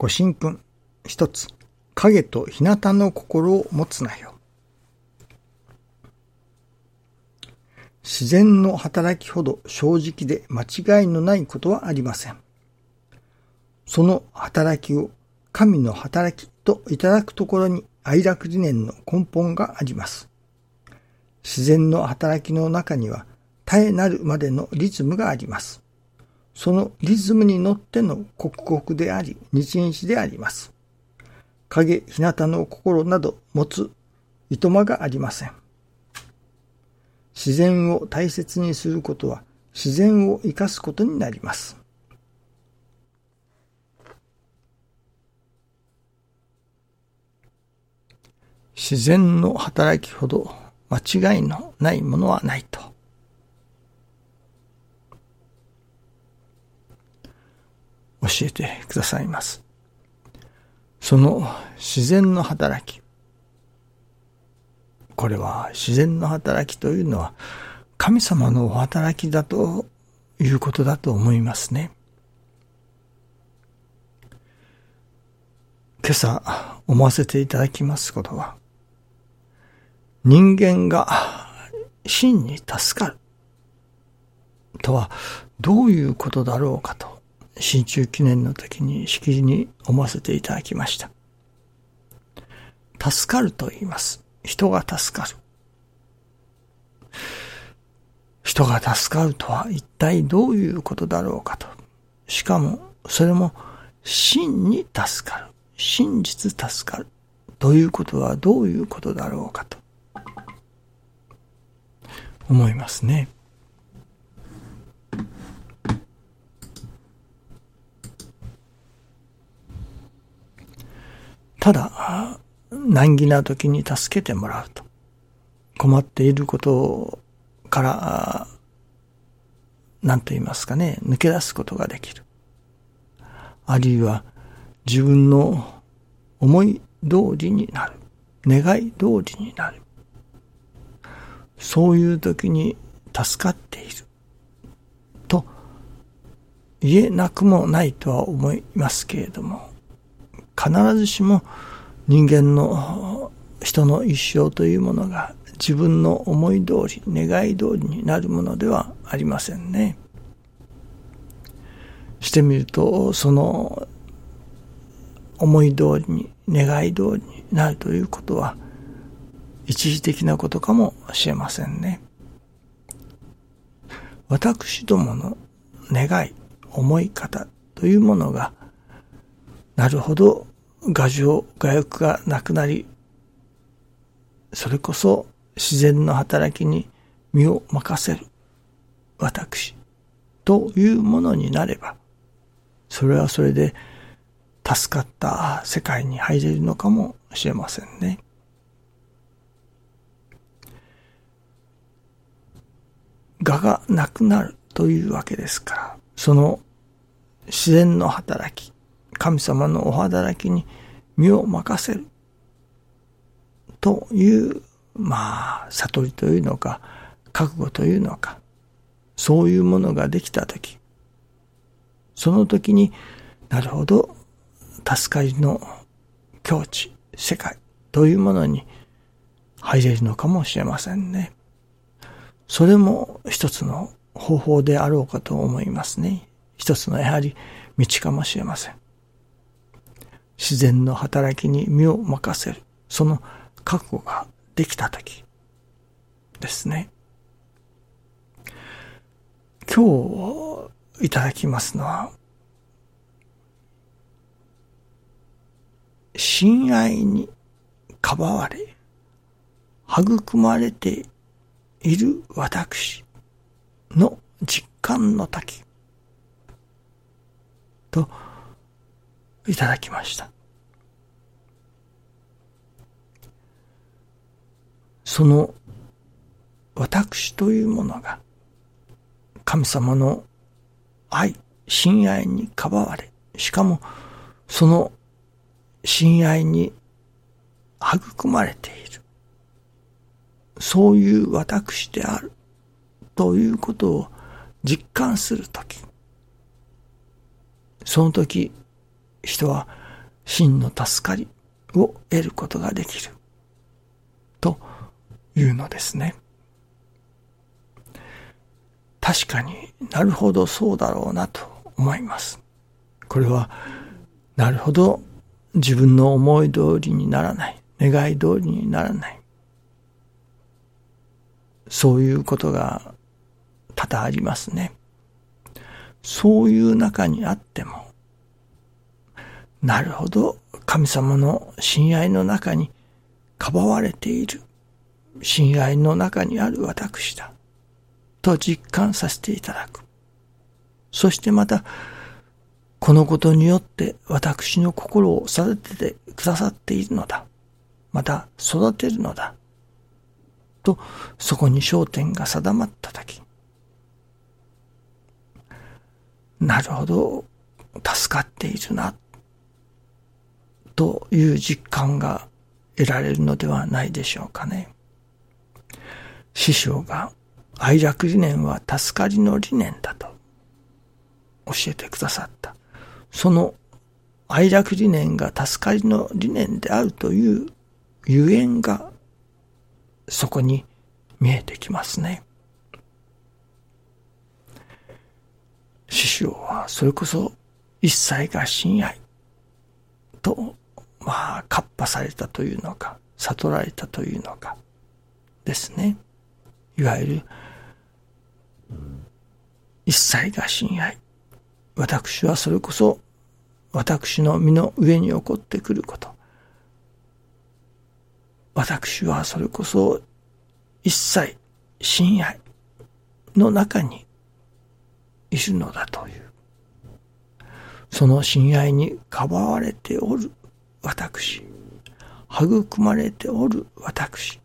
ご神君。一つ、影と日向の心を持つなよ。自然の働きほど正直で間違いのないことはありません。その働きを神の働きといただくところに愛楽理念の根本があります。自然の働きの中には絶えなるまでのリズムがあります。そのリズムに乗っての刻々であり、日日であります。影、日向の心など持ついとまがありません。自然を大切にすることは自然を生かすことになります。自然の働きほど間違いのないものはないと。教えてくださいます。その自然の働き。これは自然の働きというのは神様のお働きだということだと思いますね。今朝思わせていただきますことは、人間が真に助かるとはどういうことだろうかと、新中記念の時にしきりに思わせていただきました。助かると言います。人が助かる。人が助かるとは一体どういうことだろうかと。しかも、それも真に助かる。真実助かる。ということはどういうことだろうかと。思いますね。ただ、難儀な時に助けてもらうと。困っていることから、何と言いますかね、抜け出すことができる。あるいは自分の思い通りになる。願い通りになる。そういう時に助かっている。と言えなくもないとは思いますけれども、必ずしも人間の人の一生というものが自分の思い通り、願い通りになるものではありませんね。してみると、その思い通りに、願い通りになるということは、一時的なことかもしれませんね。私どもの願い、思い方というものが、なるほど、牙城、牙欲がなくなり、それこそ自然の働きに身を任せる私というものになれば、それはそれで助かった世界に入れるのかもしれませんね。我がなくなるというわけですから、その自然の働き、神様のお働きに身を任せるという、まあ、悟りというのか、覚悟というのか、そういうものができたとき、その時になるほど、助かりの境地、世界というものに入れるのかもしれませんね。それも一つの方法であろうかと思いますね。一つのやはり道かもしれません。自然の働きに身を任せる。その覚悟ができたときですね。今日いただきますのは、親愛にかばわれ、育まれている私の実感の滝といただきました。その私というものが神様の愛、親愛にかばわれ、しかもその親愛に育まれている。そういう私であるということを実感するとき、その時、人は真の助かりを得ることができる。というのですね。確かになるほどそうだろうなと思います。これは、なるほど自分の思い通りにならない、願い通りにならない。そういうことが多々ありますね。そういう中にあっても、なるほど神様の親愛の中にかばわれている親愛の中にある私だ。と実感させていただく。そしてまた、このことによって私の心を育ててくださっているのだ。また育てるのだ。と、そこに焦点が定まったとき。なるほど、助かっているな。という実感が得られるのではないでしょうかね。師匠が愛楽理念は助かりの理念だと教えてくださった。その愛楽理念が助かりの理念であるというゆえんがそこに見えてきますね。師匠はそれこそ一切が親愛と、まあ、カッパされたというのか、悟られたというのかですね。いわゆる一切が親愛。私はそれこそ私の身の上に起こってくること。私はそれこそ一切親愛の中にいるのだという。その親愛にかばわれておる私。育まれておる私。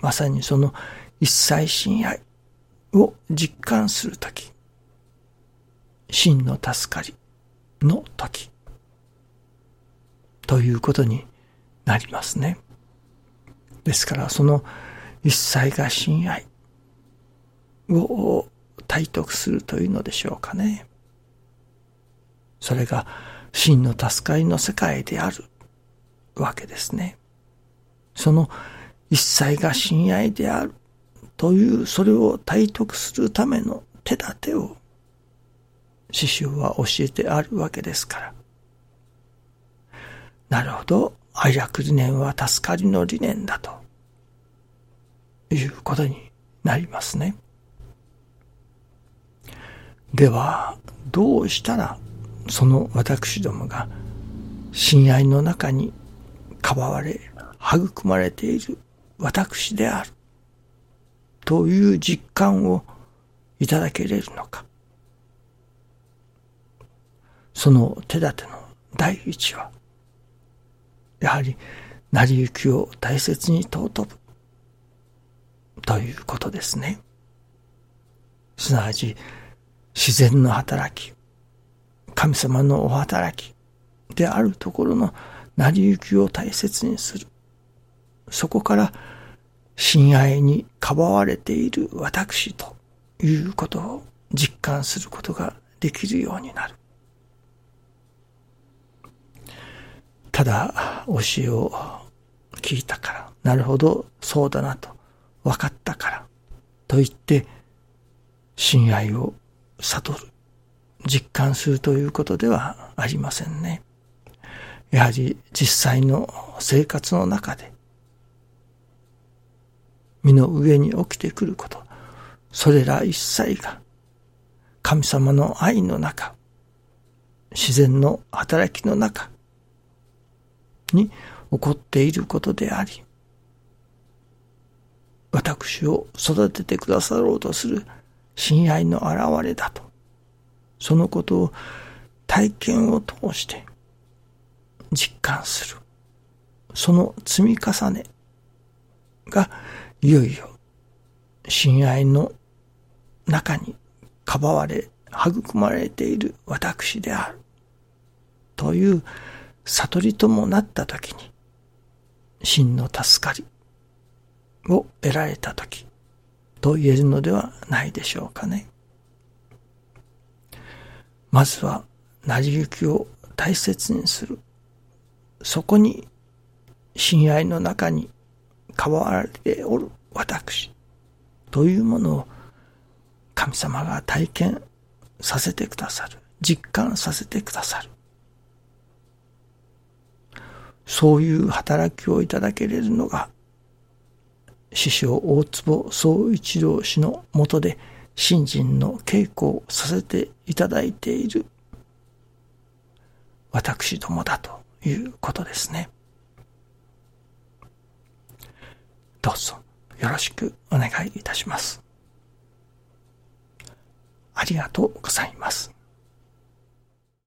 まさにその一切親愛を実感するとき、真の助かりの時、ということになりますね。ですから、その一切が親愛を体得するというのでしょうかね。それが真の助かりの世界であるわけですね。その一切が親愛であるというそれを体得するための手立てを師匠は教えてあるわけですから。なるほど、愛楽理念は助かりの理念だということになりますね。では、どうしたらその私どもが親愛の中にかばわれ、育まれている私であるという実感をいただけれるのか。その手立ての第一は、やはり成り行きを大切に尊ぶということですね。すなわち自然の働き、神様のお働きであるところの成り行きを大切にする。そこから親愛にかばわれている私ということを実感することができるようになる。ただ教えを聞いたから、なるほど、そうだなと分かったから、と言って、親愛を悟る、実感するということではありませんね。やはり実際の生活の中で、身の上に起きてくること、それら一切が神様の愛の中、自然の働きの中に起こっていることであり、私を育ててくださろうとする親愛の現れだと、そのことを体験を通して実感する。その積み重ねがいよいよ親愛の中にかばわれ育まれている私であるという悟りともなったときに真の助かりを得られたときと言えるのではないでしょうかね。まずは成り行きを大切にするそこに親愛の中に変わられておる私というものを神様が体験させてくださる。実感させてくださる。そういう働きをいただけれるのが、師匠大坪総一郎氏のもとで新人の稽古をさせていただいている私どもだということですね。どうぞよろしくお願いいたします。ありがとうございます。